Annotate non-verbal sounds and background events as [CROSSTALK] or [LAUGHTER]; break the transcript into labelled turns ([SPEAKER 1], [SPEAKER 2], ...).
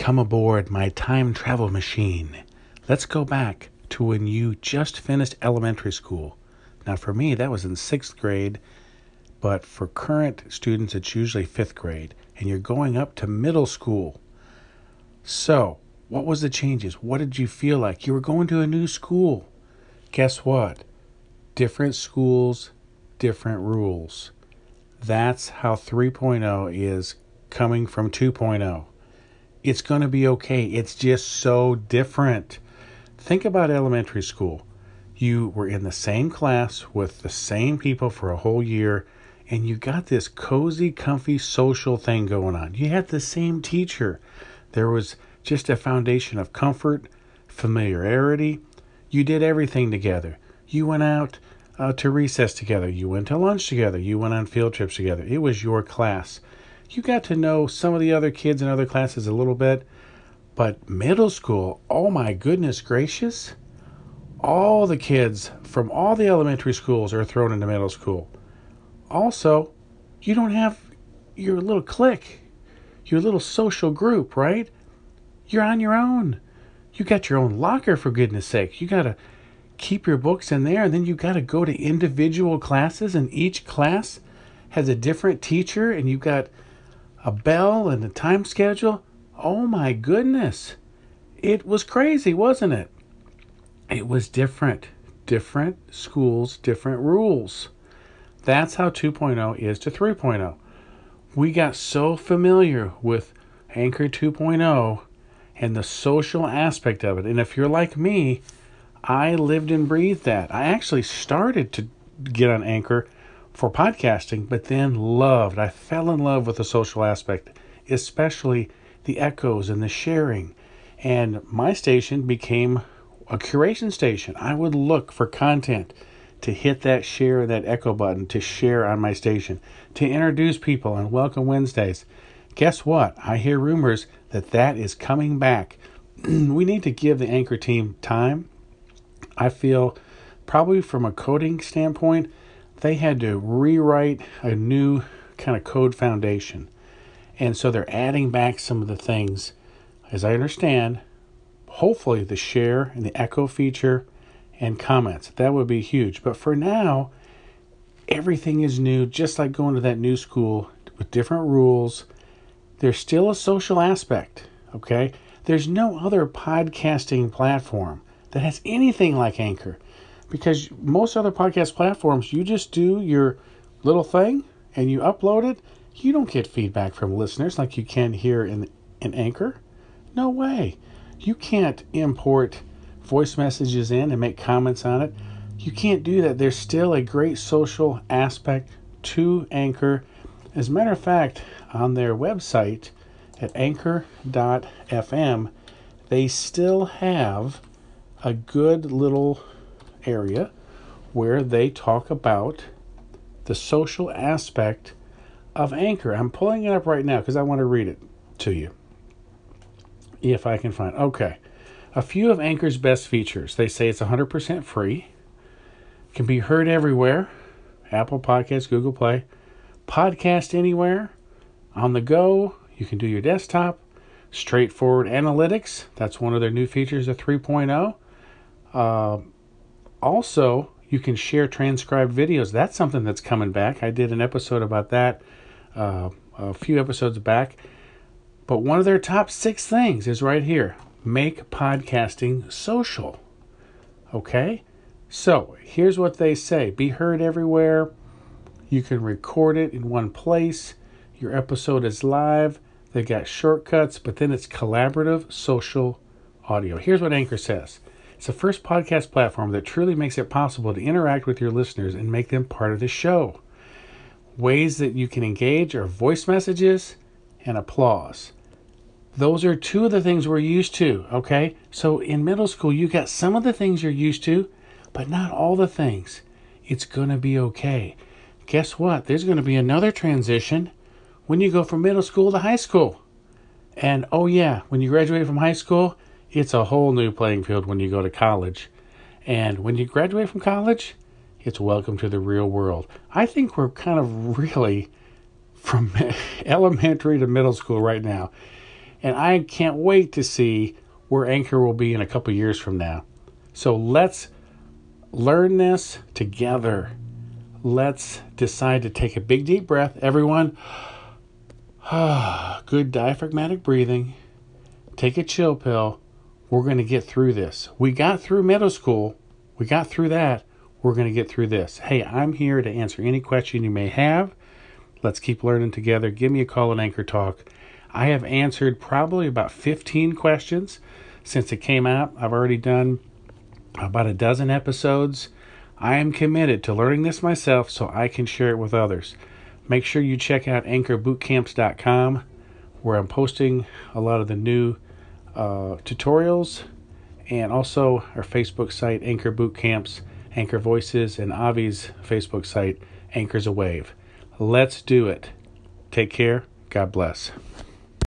[SPEAKER 1] Come aboard my time travel machine. Let's go back to when you just finished elementary school. Now, for me, that was in sixth grade, but for current students, it's usually fifth grade, and you're going up to middle school. So, what was the changes? What did you feel like? You were going to a new school. Guess what? Different schools, different rules. That's how 3.0 is coming from 2.0. It's going to be okay. It's just so different. Think about elementary school. You were in the same class with the same people for a whole year, and you got this cozy, comfy social thing going on. You had the same teacher. There was just a foundation of comfort, familiarity. You did everything together. You went out uh, to recess together. You went to lunch together. You went on field trips together. It was your class. You got to know some of the other kids in other classes a little bit. But middle school, oh my goodness gracious, all the kids from all the elementary schools are thrown into middle school. Also, you don't have your little clique, your little social group, right? You're on your own. You got your own locker, for goodness sake. You got to keep your books in there, and then you got to go to individual classes, and each class has a different teacher, and you've got a bell and a time schedule. Oh my goodness. It was crazy, wasn't it? It was different. Different schools, different rules. That's how 2.0 is to 3.0. We got so familiar with Anchor 2.0 and the social aspect of it. And if you're like me, I lived and breathed that. I actually started to get on Anchor for podcasting, but then loved, I fell in love with the social aspect, especially the echoes and the sharing. And my station became a curation station. I would look for content to hit that share, that echo button, to share on my station, to introduce people on Welcome Wednesdays. Guess what? I hear rumors that that is coming back. [CLEARS THROAT] we need to give the anchor team time I feel probably from a coding standpoint, they had to rewrite a new kind of code foundation. And so they're adding back some of the things, as I understand, hopefully the share and the echo feature and comments. That would be huge. But for now, everything is new, just like going to that new school with different rules. There's still a social aspect, okay? There's no other podcasting platform that has anything like Anchor. Because most other podcast platforms, you just do your little thing and you upload it. You don't get feedback from listeners like you can here in, Anchor. No way. You can't import voice messages in and make comments on it. You can't do that. There's still a great social aspect to Anchor. As a matter of fact, on their website at anchor.fm, they still have a good little area where they talk about the social aspect of Anchor. I'm pulling it up right now because I want to read it to you. If I can find. Okay. A few of Anchor's best features. They say it's 100% free. Can be heard everywhere. Apple Podcasts, Google Play, Podcast Anywhere, on the go. You can do your desktop. Straightforward analytics. That's one of their new features of 3.0. Uh, also, you can share transcribed videos. That's something that's coming back. I did an episode about that uh, a few episodes back. But one of their top six things is right here make podcasting social. Okay? So here's what they say be heard everywhere. You can record it in one place. Your episode is live. They got shortcuts, but then it's collaborative social audio. Here's what Anchor says it's the first podcast platform that truly makes it possible to interact with your listeners and make them part of the show. Ways that you can engage are voice messages and applause. Those are two of the things we're used to, okay? So in middle school, you got some of the things you're used to, but not all the things. It's going to be okay. Guess what? There's going to be another transition when you go from middle school to high school. And oh, yeah, when you graduate from high school, it's a whole new playing field when you go to college. And when you graduate from college, it's welcome to the real world. I think we're kind of really from [LAUGHS] elementary to middle school right now. And I can't wait to see where Anchor will be in a couple years from now. So let's learn this together. Let's decide to take a big deep breath. Everyone, [SIGHS] good diaphragmatic breathing. Take a chill pill. We're going to get through this. We got through middle school. We got through that. We're going to get through this. Hey, I'm here to answer any question you may have. Let's keep learning together. Give me a call at Anchor Talk. I have answered probably about 15 questions since it came out. I've already done about a dozen episodes. I am committed to learning this myself so I can share it with others. Make sure you check out anchorbootcamps.com where I'm posting a lot of the new uh, tutorials and also our Facebook site, Anchor Bootcamps, Anchor Voices, and Avi's Facebook site, Anchors a Wave. Let's do it. Take care. God bless.